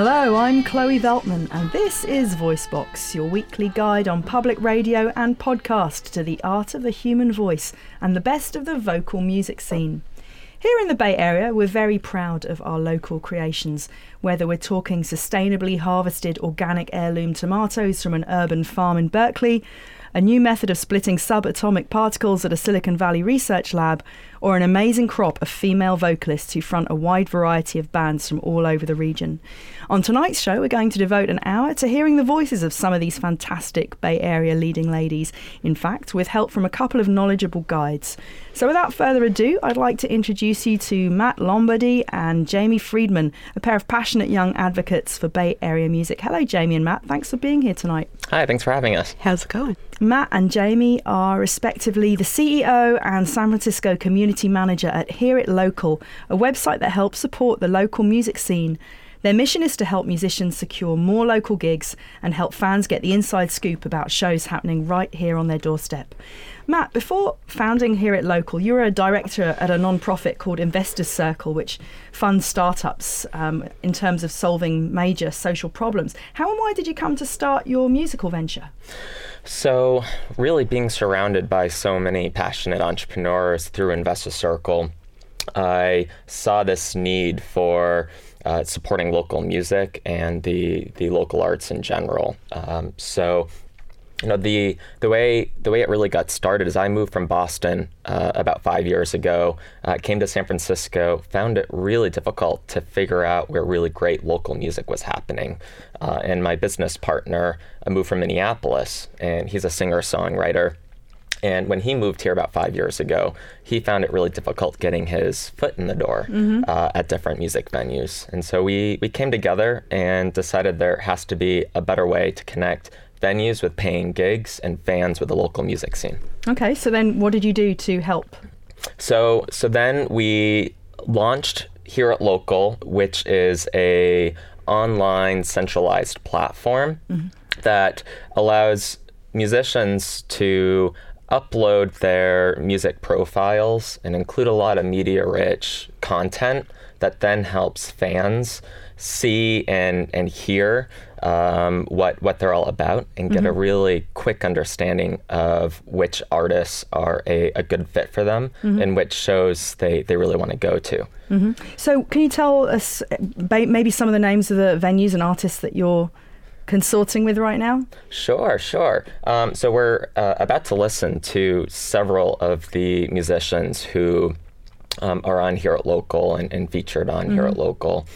Hello, I'm Chloe Veltman, and this is Voicebox, your weekly guide on public radio and podcast to the art of the human voice and the best of the vocal music scene. Here in the Bay Area, we're very proud of our local creations, whether we're talking sustainably harvested organic heirloom tomatoes from an urban farm in Berkeley, a new method of splitting subatomic particles at a Silicon Valley research lab, or an amazing crop of female vocalists who front a wide variety of bands from all over the region. On tonight's show, we're going to devote an hour to hearing the voices of some of these fantastic Bay Area leading ladies, in fact, with help from a couple of knowledgeable guides. So, without further ado, I'd like to introduce you to Matt Lombardi and Jamie Friedman, a pair of passionate young advocates for Bay Area music. Hello, Jamie and Matt. Thanks for being here tonight. Hi, thanks for having us. How's it going? Matt and Jamie are respectively the CEO and San Francisco Community Manager at Hear It Local, a website that helps support the local music scene. Their mission is to help musicians secure more local gigs and help fans get the inside scoop about shows happening right here on their doorstep. Matt, before founding Hear It Local, you were a director at a non-profit called Investors Circle, which funds startups um, in terms of solving major social problems. How and why did you come to start your musical venture? So, really being surrounded by so many passionate entrepreneurs through Investor Circle, I saw this need for uh, supporting local music and the the local arts in general. Um, so, you know the the way the way it really got started is I moved from Boston uh, about five years ago. Uh, came to San Francisco, found it really difficult to figure out where really great local music was happening. Uh, and my business partner uh, moved from Minneapolis, and he's a singer songwriter. And when he moved here about five years ago, he found it really difficult getting his foot in the door uh, at different music venues. And so we, we came together and decided there has to be a better way to connect venues with paying gigs and fans with the local music scene. Okay, so then what did you do to help? So so then we launched Hear It Local, which is a online centralized platform that allows musicians to upload their music profiles and include a lot of media rich content that then helps fans see and and hear um, what what they're all about and get a really quick understanding of which artists are a, a good fit for them and which shows they, they really want to go to. So, can you tell us uh, maybe some of the names of the venues and artists that you're consorting with right now? Sure, sure. Um, so we're uh, about to listen to several of the musicians who um, are on Hear It Local and, and featured on Hear It Local.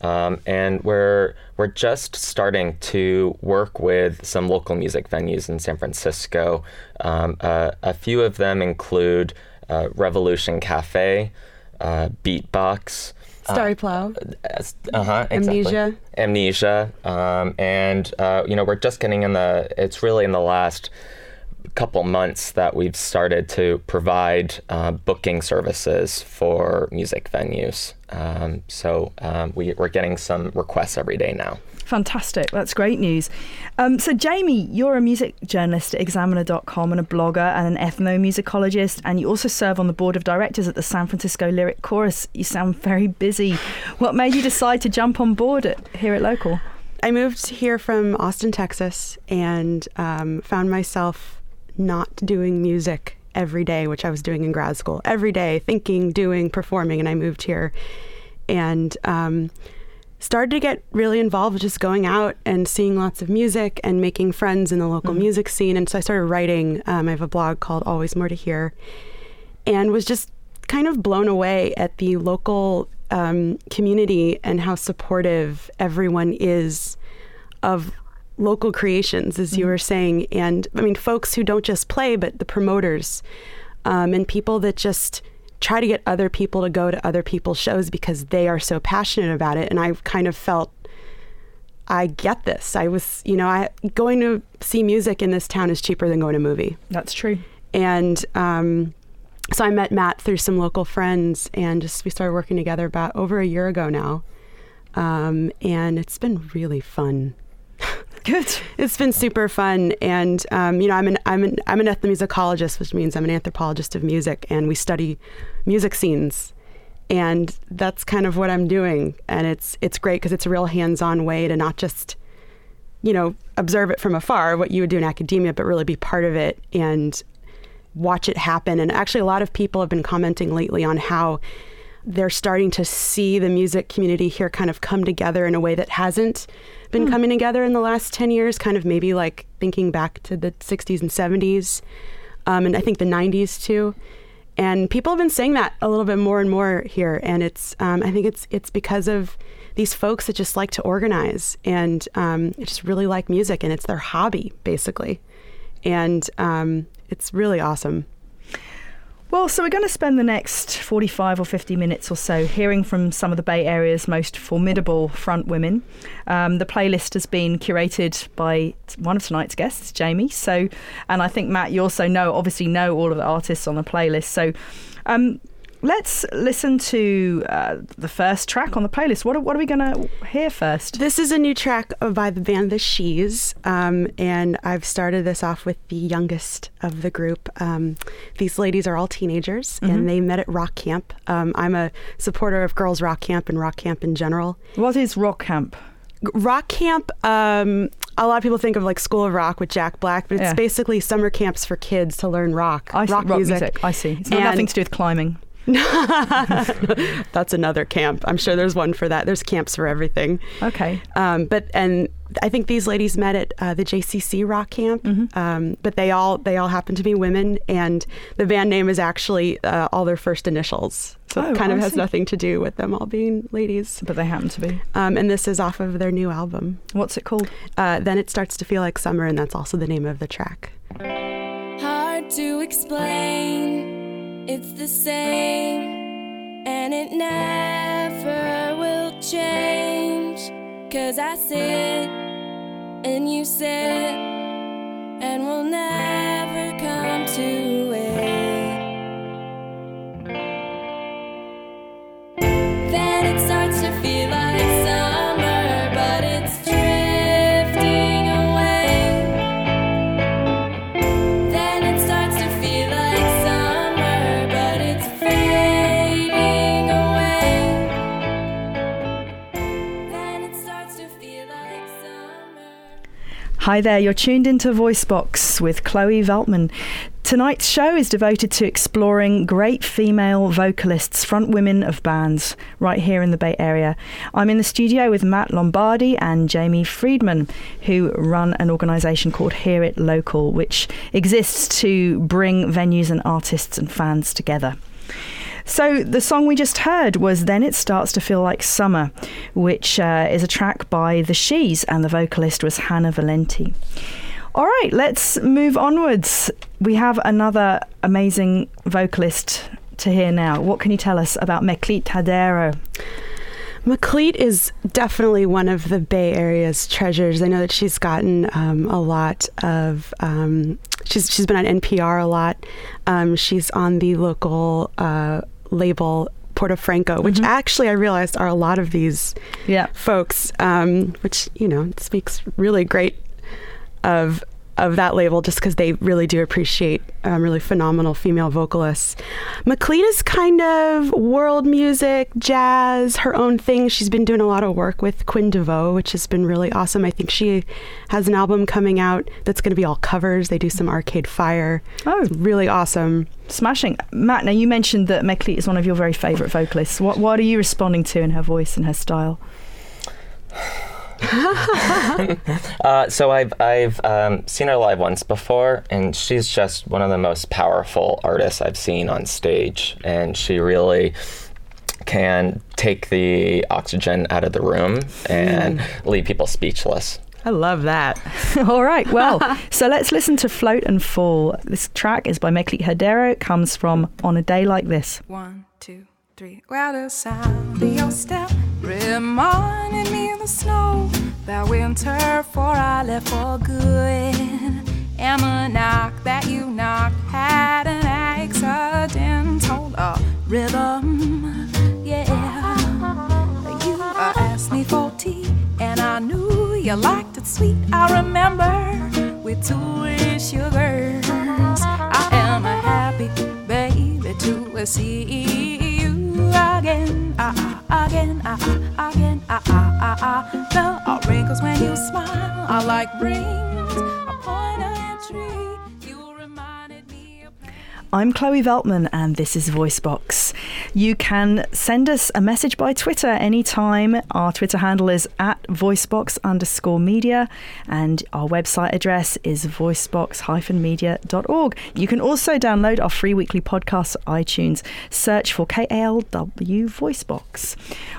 Um, and we're we're just starting to work with some local music venues in San Francisco. Um, uh, a few of them include uh, Revolution Cafe, uh, Beatbox, Starry Plow. uh huh. Exactly. Amnesia. Amnesia. Um, and uh, you know, we're just getting in the. It's really in the last couple months that we've started to provide uh, booking services for music venues. Um, so um, we, we're getting some requests every day now. Fantastic. That's great news. Um, so, Jamie, you're a music journalist at Examiner.com and a blogger and an ethnomusicologist, and you also serve on the board of directors at the San Francisco Lyric Chorus. You sound very busy. What made you decide to jump on board at, Hear It Local? I moved here from Austin, Texas, and um, found myself not doing music every day, which I was doing in grad school. Every day, thinking, doing, performing, and I moved here and um, started to get really involved just going out and seeing lots of music and making friends in the local music scene. And so I started writing. Um, I have a blog called Always More to Hear, and was just kind of blown away at the local um, community and how supportive everyone is of local creations, as you were saying. And I mean, folks who don't just play, but the promoters um, and people that just try to get other people to go to other people's shows because they are so passionate about it. And I kind of felt. I get this. I was, you know, I going to see music in this town is cheaper than going to a movie That's true. and um, so I met Matt through some local friends, and just we started working together about over a year ago now, um, and it's been really fun. Good. It's been super fun, and um, you know, I'm an I'm an I'm an ethnomusicologist, which means I'm an anthropologist of music, and we study music scenes, and that's kind of what I'm doing, and it's it's great because it's a real hands-on way to not just, you know, observe it from afar, what you would do in academia, but really be part of it and watch it happen. And actually, a lot of people have been commenting lately on how they're starting to see the music community here kind of come together in a way that hasn't been coming together in the last 10 years, kind of maybe like thinking back to the 60s and 70s, um, and I think the 90s too. And people have been saying that a little bit more and more here, and it's um, I think it's it's because of these folks that just like to organize and um, just really like music, and it's their hobby basically, and um, it's really awesome. Well, so we're going to spend the next 45 or 50 minutes or so hearing from some of the Bay Area's most formidable front women. Um, the playlist has been curated by one of tonight's guests, Jamie. So, and I think Matt, you also know, obviously, know all of the artists on the playlist. So, um, let's listen to uh, the first track on the playlist. What are, what are we going to hear first? This is a new track by the band The She's, um, and I've started this off with the youngest of the group. Um, these ladies are all teenagers, and they met at rock camp. Um, I'm a supporter of girls' rock camp and rock camp in general. What is Rock Camp? Rock camp, um, a lot of people think of like School of Rock with Jack Black, but it's Yeah. basically summer camps for kids to learn rock, I see, rock, music. I see. It's And- nothing to do with climbing. That's another camp. I'm sure there's one for that. There's camps for everything. Okay. Um, but and I think these ladies met at uh, the JCC Rock Camp. Mm-hmm. Um, but they all they all happen to be women, and the band name is actually uh, all their first initials. So Oh, it kind of I has see. nothing to do with them all being ladies. But they happen to be. Um, and this is off of their new album. What's it called? Uh, then it starts to feel like summer, and that's also the name of the track. hard to explain. It's the same, and it never will change. Cause I sit, and you sit, and we'll never come to it. Then it starts to feel like Hi there, you're tuned into Voicebox with Chloe Veltman. Tonight's show is devoted to exploring great female vocalists, front women of bands, right here in the Bay Area. I'm in the studio with Matt Lombardi and Jamie Friedman, who run an organisation called Hear It Local, which exists to bring venues and artists and fans together. So the song we just heard was Then It Starts to Feel Like Summer, which uh, is a track by The She's, and the vocalist was Hannah Valenti. All right, let's move onwards. We have another amazing vocalist to hear now. What can you tell us about Meklit Hadero? Meklit is definitely one of the Bay Area's treasures. I know that she's gotten um, a lot of. Um, she's she's been on NPR a lot. Um, she's on the local uh, label Porto Franco, which actually I realized are a lot of these Yeah. folks, um, which you know speaks really great of of that label just because they really do appreciate um, really phenomenal female vocalists. Meklit is kind of world music, jazz, her own thing. She's been doing a lot of work with Quinn DeVeaux, which has been really awesome. I think she has an album coming out that's going to be all covers. They do some Arcade Fire. Oh. It's really awesome. Smashing. Matt, now you mentioned that Meklit is one of your very favourite vocalists. What, what are you responding to in her voice and her style? Uh, so I've I've um, seen her live once before, and she's just one of the most powerful artists I've seen on stage, and she really can take the oxygen out of the room and leave people speechless. I love that. All right, well, so let's listen to Float and Fall. This track is by Meklit Hadero. It comes from On a Day Like This. One, two, three. Well, the sound of your step reminded me of the snow that winter before I left for good. And the knock that you knocked had an accident. the rhythm. Yeah. You uh, asked me for tea, and I knew you liked it sweet. I remember with two sugars. I am a happy baby to see you again, ah, ah, again, ah, ah, again, ah, ah, ah, ah. The uh, wrinkles when you smile are like rings I'm Chloe Veltman, and this is Voicebox. You can send us a message by Twitter anytime. Our Twitter handle is at voicebox underscore media, and our website address is voicebox-media.org. You can also download our free weekly podcast iTunes. Search for KALW Voicebox.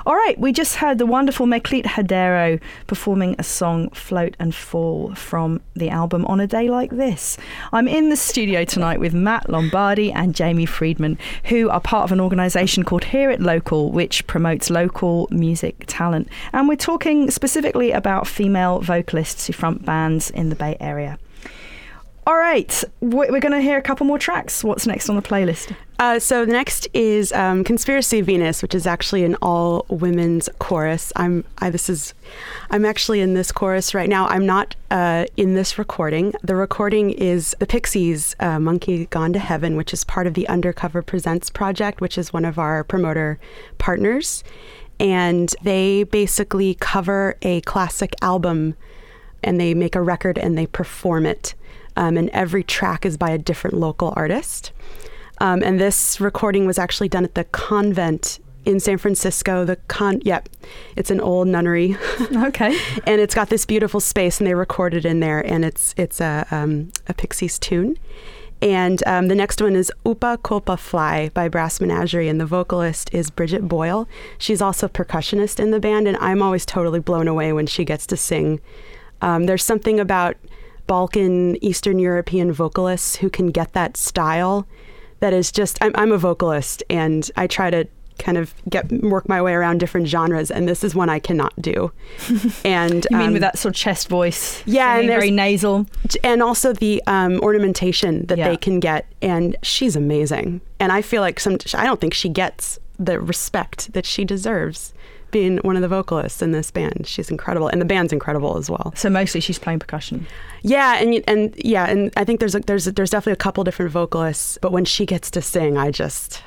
All right, we just heard the wonderful Meklit Hadero performing a song, Float and Fall, from the album On a Day Like This. I'm in the studio tonight with Matt And Jamie Friedman, who are part of an organisation called Hear It Local, which promotes local music talent. And we're talking specifically about female vocalists who front bands in the Bay Area. All right, we're going to hear a couple more tracks. What's next on the playlist? Uh, so the next is um, Conspiracy Venus, which is actually an all women's chorus. I'm I, this is I'm actually in this chorus right now. I'm not uh, in this recording. The recording is the Pixies' uh, "Monkey Gone to Heaven," which is part of the Undercover Presents project, which is one of our promoter partners, and they basically cover a classic album, and they make a record and they perform it. Um, and every track is by a different local artist. Um, and this recording was actually done at the convent in San Francisco. The con, yep, it's an old nunnery, Okay. and it's got this beautiful space, and they recorded in there, and it's it's a um, a Pixies tune. And um, the next one is Upa Culpa Fly by Brass Menagerie, and the vocalist is Bridget Boyle. She's also percussionist in the band, and I'm always totally blown away when she gets to sing. Um, there's something about Balkan, Eastern European vocalists who can get that style that is just. I'm, I'm a vocalist, and I try to kind of get work my way around different genres, and this is one I cannot do. And You mean um, with that sort of chest voice? Yeah, and very nasal. and also the um, ornamentation that Yeah. they can get and she's amazing and i feel like some i don't think she gets the respect that she deserves being one of the vocalists in this band she's incredible and the band's incredible as well So mostly she's playing percussion. yeah and and yeah and i think there's a, there's there's definitely a couple different vocalists but when she gets to sing i just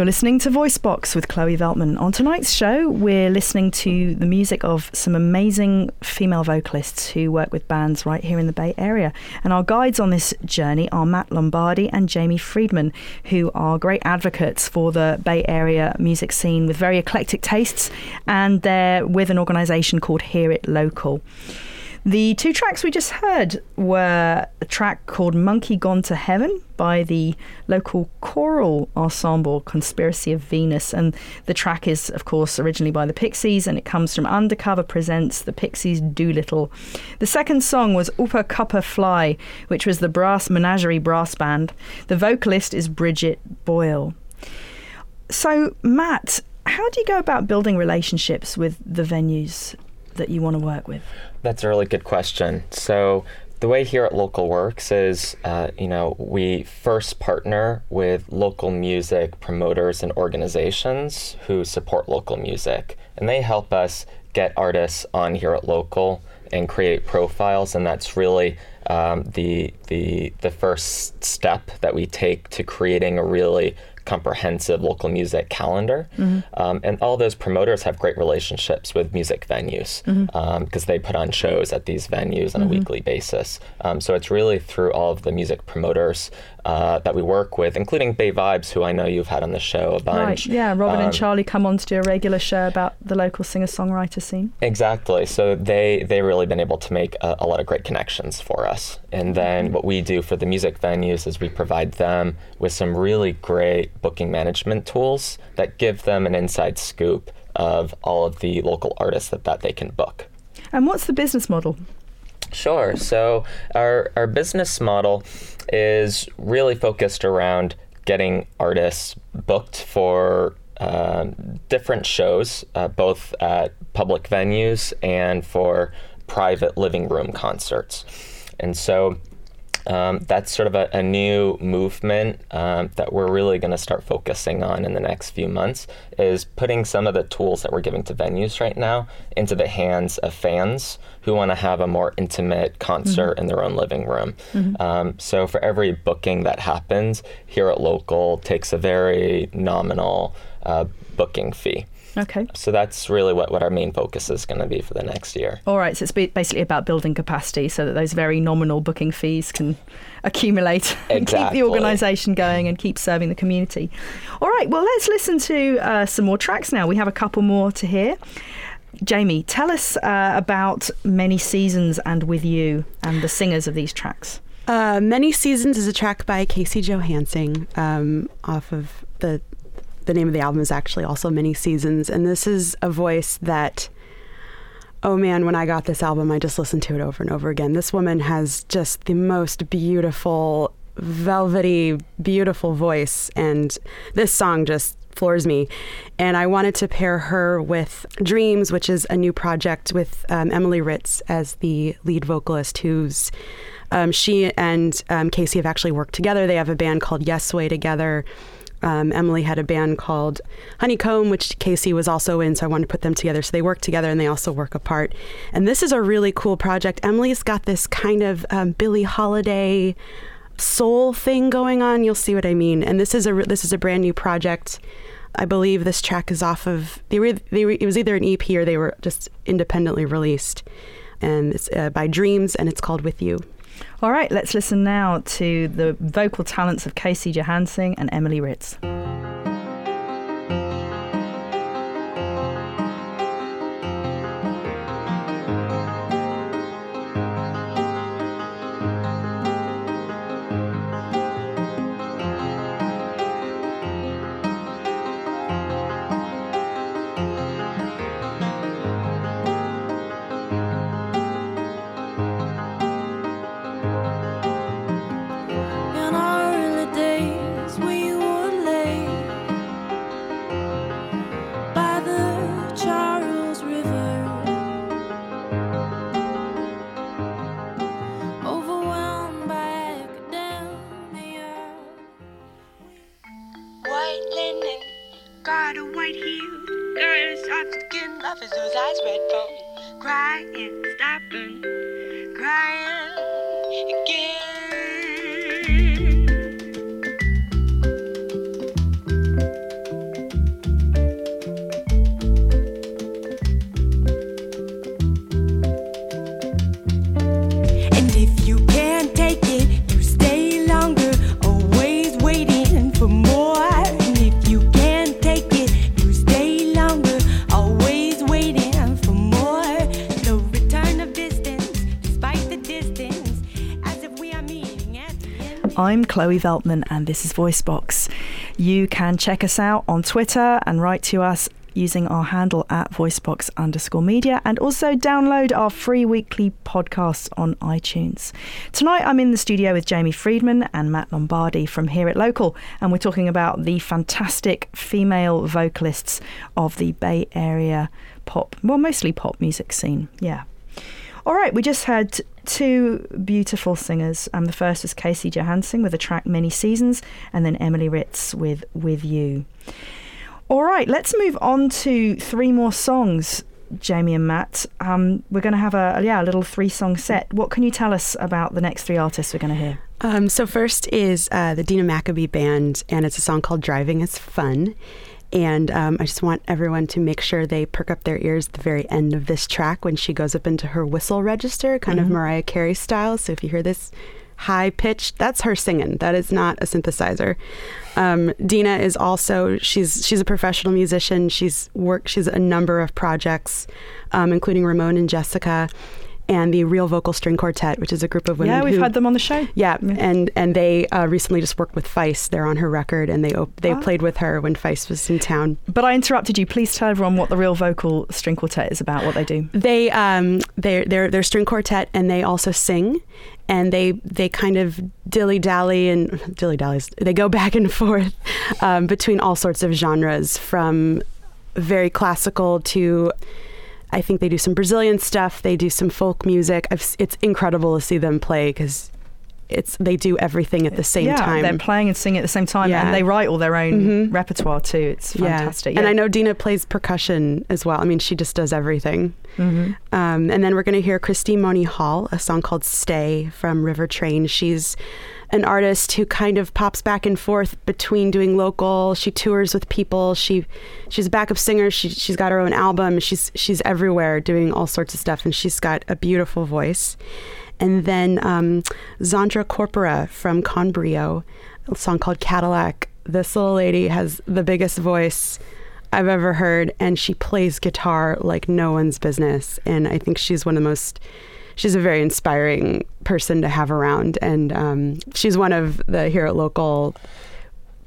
You're listening to Voicebox with Chloe Veltman. On tonight's show, we're listening to the music of some amazing female vocalists who work with bands right here in the Bay Area. And our guides on this journey are Matt Lombardi and Jamie Friedman, who are great advocates for the Bay Area music scene with very eclectic tastes, and they're with an organisation called Hear It Local. The two tracks we just heard were a track called Monkey Gone to Heaven by the local choral ensemble Conspiracy of Venus. And the track is, of course, originally by the Pixies and it comes from Undercover Presents The Pixies Doolittle. The second song was Upper Cupper Fly, which was the Brass Menagerie Brass Band. The vocalist is Bridget Boyle. So, Matt, how do you go about building relationships with the venues that you want to work with? That's a really good question. So, the way Hear It Local works is, uh, you know, we first partner with local music promoters and organizations who support local music, and they help us get artists on Hear It Local and create profiles, and that's really um, the the the first step that we take to creating a really comprehensive local music calendar. Um, and all those promoters have great relationships with music venues because they put on shows at these venues on a weekly basis. Um, so it's really through all of the music promoters uh, that we work with, including Bay Vibes, who I know you've had on the show a bunch. Right, yeah, Robin Um, and Charlie come on to do a regular show about the local singer songwriter scene. Exactly. So they they really been able to make a, a lot of great connections for us. And then what we do for the music venues is we provide them with some really great booking management tools that give them an inside scoop of all of the local artists that, that they can book. And what's the business model? Sure. So our our business model is really focused around getting artists booked for um, different shows, uh, both at public venues and for private living room concerts. And so um, that's sort of a, a new movement um, that we're really going to start focusing on in the next few months is putting some of the tools that we're giving to venues right now into the hands of fans who want to have a more intimate concert in their own living room. Um, so for every booking that happens Hear It Local takes a very nominal uh, booking fee. Okay. So that's really what, what our main focus is going to be for the next year. All right, so it's basically about building capacity so that those very nominal booking fees can accumulate and keep the organisation going and keep serving the community. All right, well, let's listen to uh, some more tracks now. We have a couple more to hear. Jamie, tell us uh, about Many Seasons and With You and the singers of these tracks. Uh, Many Seasons is a track by Kacey Johansing um, off of the the name of the album is actually also Many Seasons and this is a voice that oh man when I got this album I just listened to it over and over again. This woman has just the most beautiful velvety beautiful voice and this song just floors me and I wanted to pair her with Dreams which is a new project with um, Emily Ritz as the lead vocalist who's um, she and um, Kacey have actually worked together. They have a band called Yes Way together. Um, Emily had a band called Honeycomb, which Kacey was also in, so I wanted to put them together. So they work together and they also work apart. And this is a really cool project. Emily's got this kind of um, Billie Holiday soul thing going on. You'll see what I mean. And this is a this is a brand new project. I believe this track is off of they were, they were it was either an EP or they were just independently released. And it's uh, by Dreams and it's called With You. All right, let's listen now to the vocal talents of Kacey Johansing and Emily Ritz. Chloe Veltman, and this is VoiceBox. You can check us out on Twitter and write to us using our handle at voicebox underscore media and also download our free weekly podcasts on iTunes. Tonight I'm in the studio with Jamie Friedman and Matt Lombardi from Hear It Local, and we're talking about the fantastic female vocalists of the Bay Area pop, well, mostly pop music scene. Yeah. All right, we just had two beautiful singers. Um, the first was Kacey Johansing with the track Many Seasons, and then Emily Ritz with With You. All right, let's move on to three more songs, Jamie and Matt. Um, we're going to have a yeah a little three song set. What can you tell us about the next three artists we're going to hear? Um, so first is uh, the Dina Maccabee Band, and it's a song called "Driving is Fun." And um, I just want everyone to make sure they perk up their ears at the very end of this track when she goes up into her whistle register, kind of Mariah Carey style. So if you hear this high pitch, that's her singing. That is not a synthesizer. Um, Dina is also she's she's a professional musician. She's worked. She's a number of projects, um, including Ramon and Jessica. And the Real Vocal String Quartet, which is a group of women. yeah, we've who- had them on the show. yeah, and and they uh, recently just worked with Feist. They're on her record, and they op- they Ah. played with her when Feist was in town. But I interrupted you. Please tell everyone what the real vocal string quartet is about. What they do. They um they're they're they're string quartet, and they also sing, and they they kind of dilly dally and dilly dallies. They go back and forth um, between all sorts of genres, from very classical to. I think they do some Brazilian stuff. They do some folk music. I've, it's incredible to see them play because it's they do everything at the same yeah, time. they're playing and singing at the same time, Yeah. and they write all their own Mhm. repertoire too. It's fantastic. And I know Dina plays percussion as well. I mean, she just does everything. hmm Um, and then we're going to hear Crystal Monee Hall, a song called Stay from River Train. She's an artist who kind of pops back and forth between doing local. She tours with people. She she's a backup singer. She she's got her own album. She's she's everywhere doing all sorts of stuff, and she's got a beautiful voice. And then um, Zandra Corpora from Conbrio, a song called Cadillac. This little lady has the biggest voice I've ever heard, and she plays guitar like no one's business. And I think she's one of the most, she's a very inspiring person to have around. And um, she's one of the Hear It Local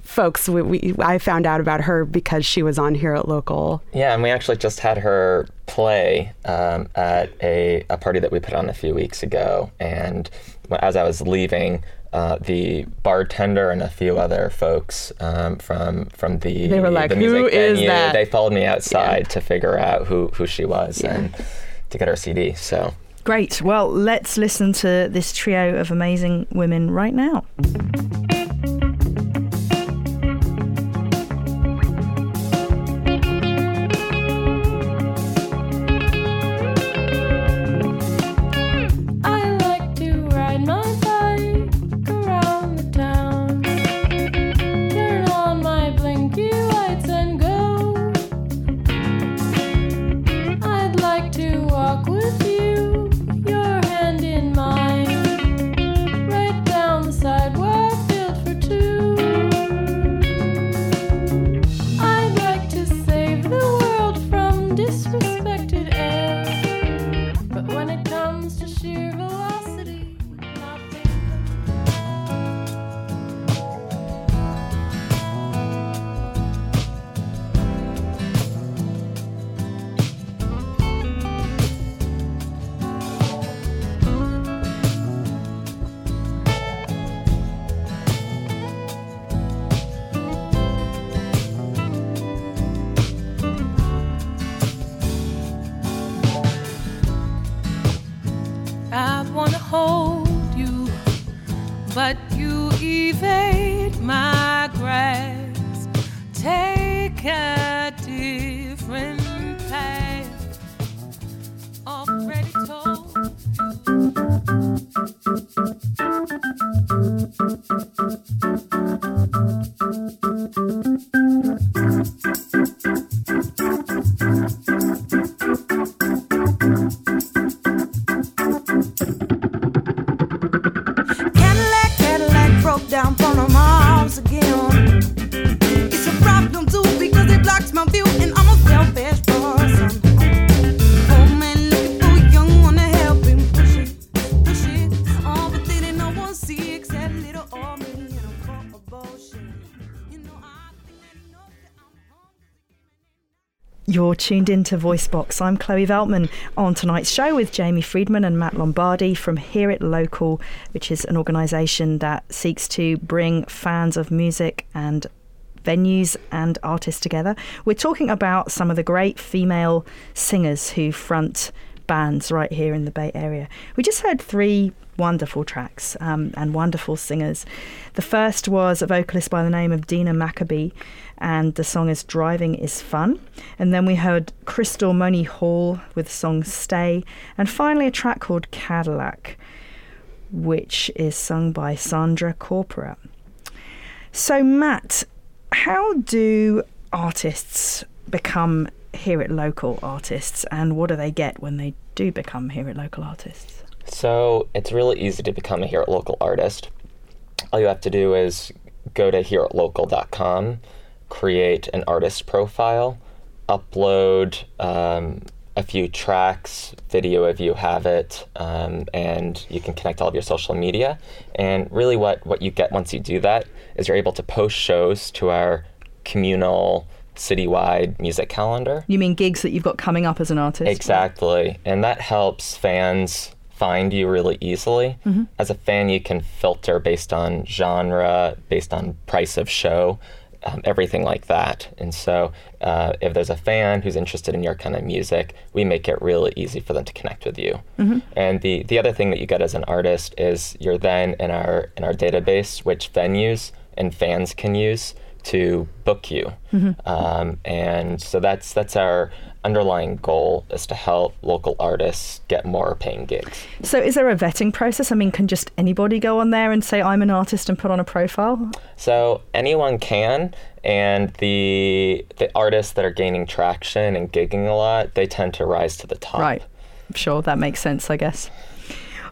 folks. We, we I found out about her because she was on Hear It Local. Yeah, and we actually just had her play um, at a, a party that we put on a few weeks ago. And as I was leaving, uh, the bartender and a few other folks um, from from the They were like, the "Who is venue, that?" They followed me outside to figure out who who she was Yeah. and to get her CD. So Great. Well, let's listen to this trio of amazing women right now. but you evade my grasp. Take a different path. Already told. You. Tuned into Voicebox. I'm Chloe Veltman on tonight's show with Jamie Friedman and Matt Lombardi from Hear It Local, which is an organisation that seeks to bring fans of music and venues and artists together. We're talking about some of the great female singers who front bands right here in the Bay Area. We just heard three wonderful tracks um, and wonderful singers. The first was a vocalist by the name of Dina Maccabee, and the song is Driving is Fun. And then we heard Crystal Monee Hall with the song Stay, and finally a track called Cadillac, which is sung by Sandra Corpora. So, Matt, how do artists become Hear It Local artists, and what do they get when they do become Hear It Local artists? So it's really easy to become a Hear It Local artist. All you have to do is go to hearitlocal.com, create an artist profile, upload um, a few tracks, video if you have it, um, and you can connect all of your social media. And really, what, what you get once you do that is you're able to post shows to our communal citywide music calendar. You mean gigs that you've got coming up as an artist? Exactly. And that helps fans find you really easily. As a fan, you can filter based on genre, based on price of show, um, everything like that. And so, uh, if there's a fan who's interested in your kind of music, we make it really easy for them to connect with you. And the, the other thing that you get as an artist is you're then in our in our database, which venues and fans can use to book you. Um, and so that's that's our underlying goal is to help local artists get more paying gigs. So, is there a vetting process? I mean, can just anybody go on there and say, I'm an artist and put on a profile? So anyone can, and the the artists that are gaining traction and gigging a lot, they tend to rise to the top. Right. Sure, that makes sense, I guess.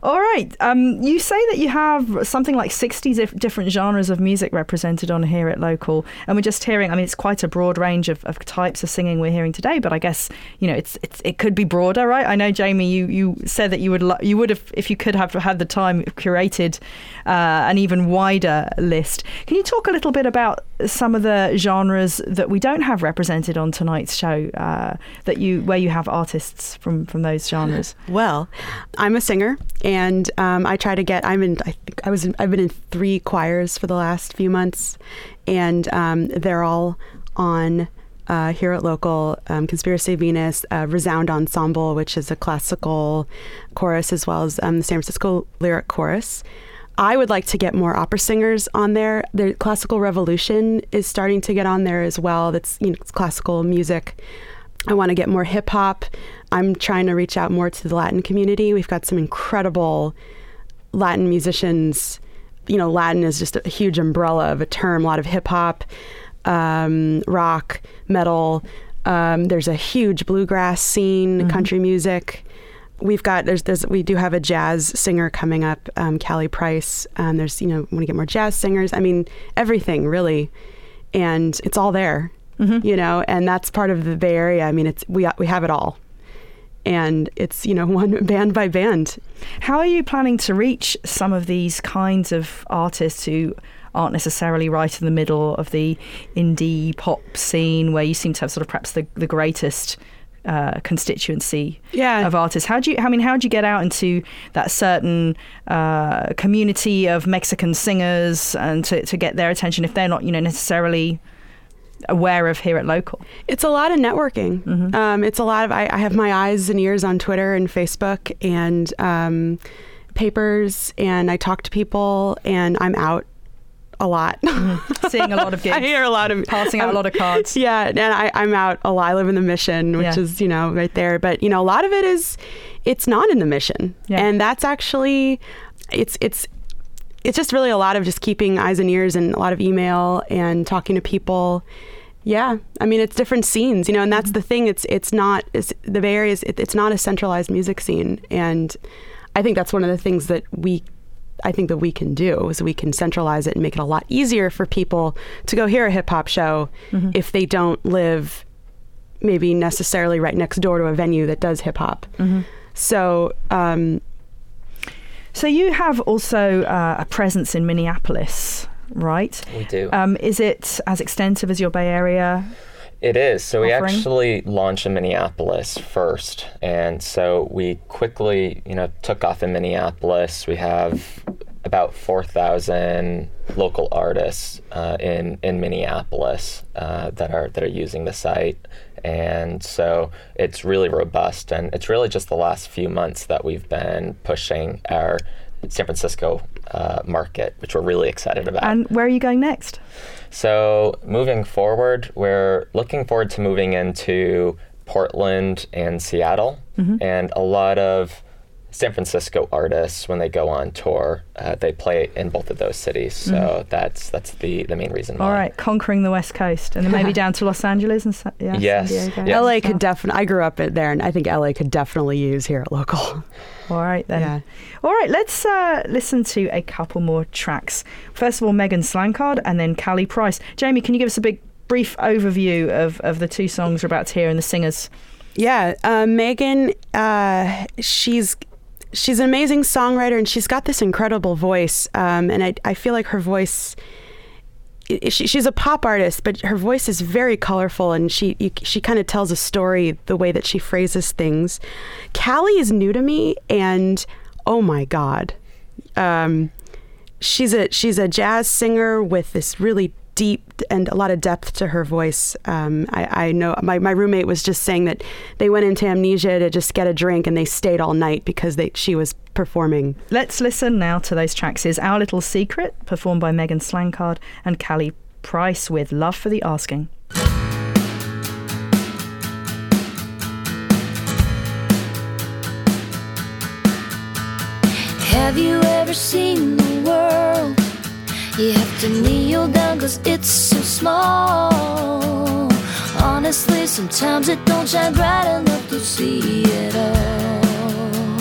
All right. Um, you say that you have something like 60 dif- different genres of music represented on Hear It Local. And we're just hearing, I mean, it's quite a broad range of, of types of singing we're hearing today, but I guess, you know, it's, it's it could be broader, right? I know, Jamie, you, you said that you would, lo- you would have, if you could have had the time, curated uh, an even wider list. Can you talk a little bit about some of the genres that we don't have represented on tonight's show, uh, that you, where you have artists from, from those genres? Well, I'm a singer, and um, I try to get. I'm in. I think I was. In, I've been in three choirs for the last few months, and um, they're all on. Uh, Hear It Local um, conspiracy venus uh, resound ensemble which is a classical chorus as well as um, the san francisco lyric chorus i would like to get more opera singers on there the classical revolution is starting to get on there as well that's you know it's classical music I want to get more hip hop. I'm trying to reach out more to the Latin community. We've got some incredible Latin musicians. You know, Latin is just a huge umbrella of a term, a lot of hip hop, um, rock, metal. Um, there's a huge bluegrass scene, country music. We've got there's there's we do have a jazz singer coming up, um, Callie Price. Um, there's you know want to get more jazz singers. I mean everything really, and it's all there you know, and that's part of the Bay Area. I mean, it's we we have it all, and it's you know one band by band. How are you planning to reach some of these kinds of artists who aren't necessarily right in the middle of the indie pop scene, where you seem to have sort of perhaps the, the greatest uh, constituency Yeah. of artists? How do you? I mean, how do you get out into that certain uh, community of Mexican singers and to, to get their attention if they're not, you know, necessarily aware of Hear It Local? It's a lot of networking. Mm-hmm. Um, it's a lot of I, I have my eyes and ears on Twitter and Facebook and um, papers, and I talk to people, and I'm out a lot. Mm, seeing a lot of gigs, I hear a lot of passing out a lot of cards. Yeah, and I, I'm out a lot. I live in the Mission, which Yeah. is you know right there. But you know, a lot of it is it's not in the Mission, Yeah. and that's actually it's it's it's just really a lot of just keeping eyes and ears and a lot of email and talking to people. Yeah, I mean it's different scenes, you know, and that's mm-hmm. the thing. It's it's not it's, the Bay Area is it, it's not a centralized music scene, and I think that's one of the things that we I think that we can do is we can centralize it and make it a lot easier for people to go hear a hip hop show if they don't live maybe necessarily right next door to a venue that does hip hop. So um, So you have also uh, a presence in Minneapolis, right? We do. Um, is it as extensive as your Bay Area? It is. So we actually launched in Minneapolis first, and so we quickly, you know, took off in Minneapolis. We have about four thousand local artists uh, in in Minneapolis uh, that are that are using the site, and so it's really robust. And it's really just the last few months that we've been pushing our San Francisco uh, market, which we're really excited about. And where are you going next? So moving forward, we're looking forward to moving into Portland and Seattle, and a lot of San Francisco artists when they go on tour, uh, they play in both of those cities. So that's that's the the main reason why. All right, conquering the West Coast, and then maybe down to Los Angeles and Sa- yeah, Yes, San Diego. yes. LA could definitely. I grew up in there, and I think LA could definitely use Hear It Local. All right then. Yeah. All right, let's uh, listen to a couple more tracks. First of all, Megan Slankard and then Kally Price. Jamie, can you give us a big brief overview of, of the two songs we're about to hear and the singers? Yeah, uh, Megan, uh, she's she's an amazing songwriter, and she's got this incredible voice. Um, and I, I feel like her voice. She, she's a pop artist, but her voice is very colorful, and she she kind of tells a story the way that she phrases things. Kally is new to me, and oh my god, um, she's a she's a jazz singer with this really deep and a lot of depth to her voice. Um, I, I know my, my roommate was just saying that they went into Amnesia to just get a drink and they stayed all night because they she was performing. Let's listen now to those tracks. Is Our Little Secret, performed by Megan Slankard and Kally Price with Love for the Asking. Have you ever seen the world? You have to kneel down cause it's so small. Honestly, sometimes it don't shine bright enough to see it all.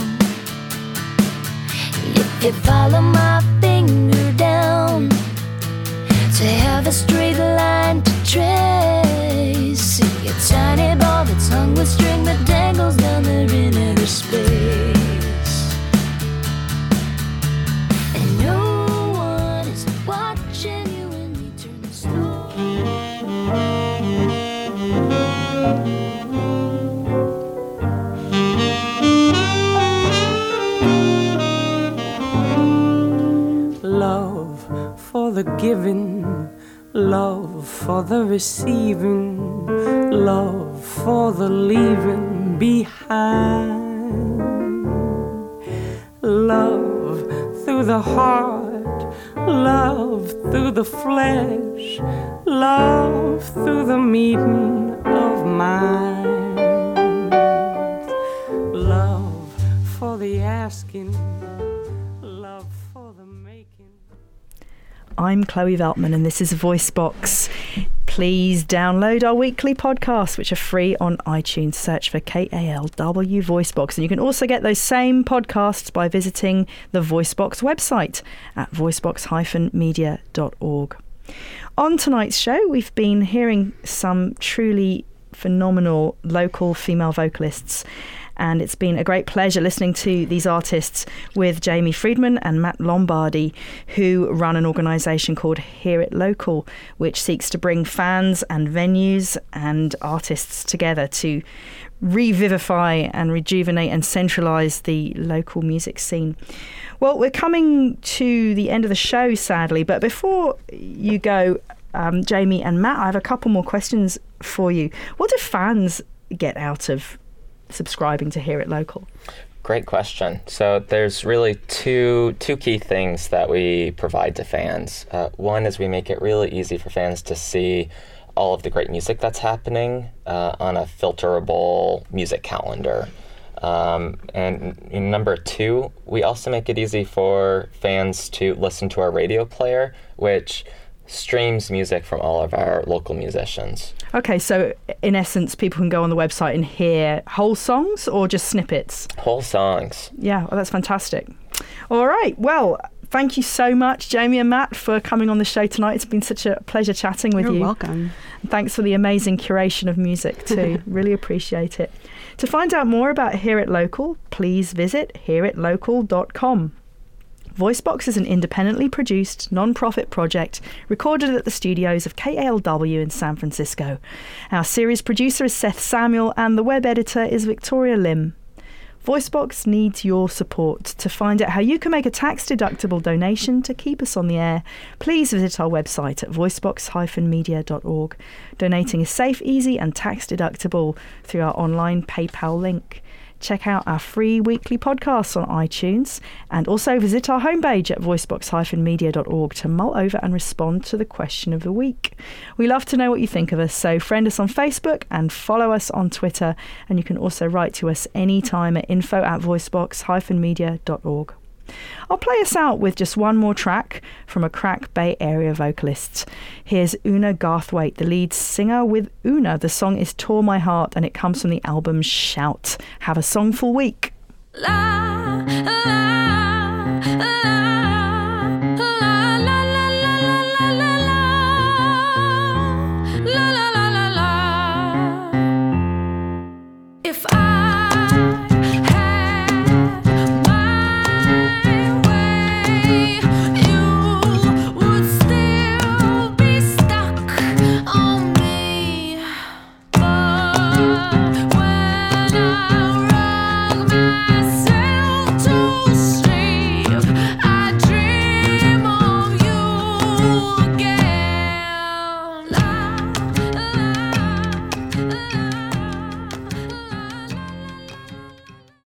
If you follow my finger down to have a straight line to trace, see a tiny ball that's hung with string that dangles down there in outer space. The giving, love for the receiving, love for the leaving behind. Love through the heart, love through the flesh, love through the meeting of minds. Love for the asking, I'm Chloe Veltman, and this is VoiceBox. Please download our weekly podcasts, which are free on iTunes. Search for KALW VoiceBox. And you can also get those same podcasts by visiting the VoiceBox website at voicebox-media.org. On tonight's show, we've been hearing some truly phenomenal local female vocalists. And it's been a great pleasure listening to these artists with Jamie Friedman and Matt Lombardi, who run an organisation called Hear It Local, which seeks to bring fans and venues and artists together to revivify and rejuvenate and centralise the local music scene. Well, we're coming to the end of the show, sadly, but before you go, um, Jamie and Matt, I have a couple more questions for you. What do fans get out of subscribing to Hear It Local? Great question. So there's really two two key things that we provide to fans. Uh, one is we make it really easy for fans to see all of the great music that's happening uh, on a filterable music calendar. Um, and number two, we also make it easy for fans to listen to our radio player, which streams music from all of our local musicians. Okay, so in essence, people can go on the website and hear whole songs or just snippets. Whole songs. Yeah, well, that's fantastic. All right, well, thank you so much, Jamie and Matt, for coming on the show tonight. It's been such a pleasure chatting with You're you. welcome. And Thanks for the amazing curation of music too. really appreciate it. To find out more about Hear It Local, please visit hearitlocal.com. Voicebox is an independently produced, non profit project recorded at the studios of KALW in San Francisco. Our series producer is Seth Samuel, and the web editor is Victoria Lim. Voicebox needs your support. To find out how you can make a tax deductible donation to keep us on the air, please visit our website at voicebox media.org. Donating is safe, easy, and tax deductible through our online PayPal link. Check out our free weekly podcasts on iTunes and also visit our homepage at voicebox-media.org to mull over and respond to the question of the week. We love to know what you think of us, so friend us on Facebook and follow us on Twitter. And you can also write to us anytime at info at voicebox-media.org. I'll play us out with just one more track from a crack Bay Area vocalist. Here's Oona Garthwaite, the lead singer with Oona. The song is Tore My Heart and it comes from the album Shout. Have a songful week. La, la,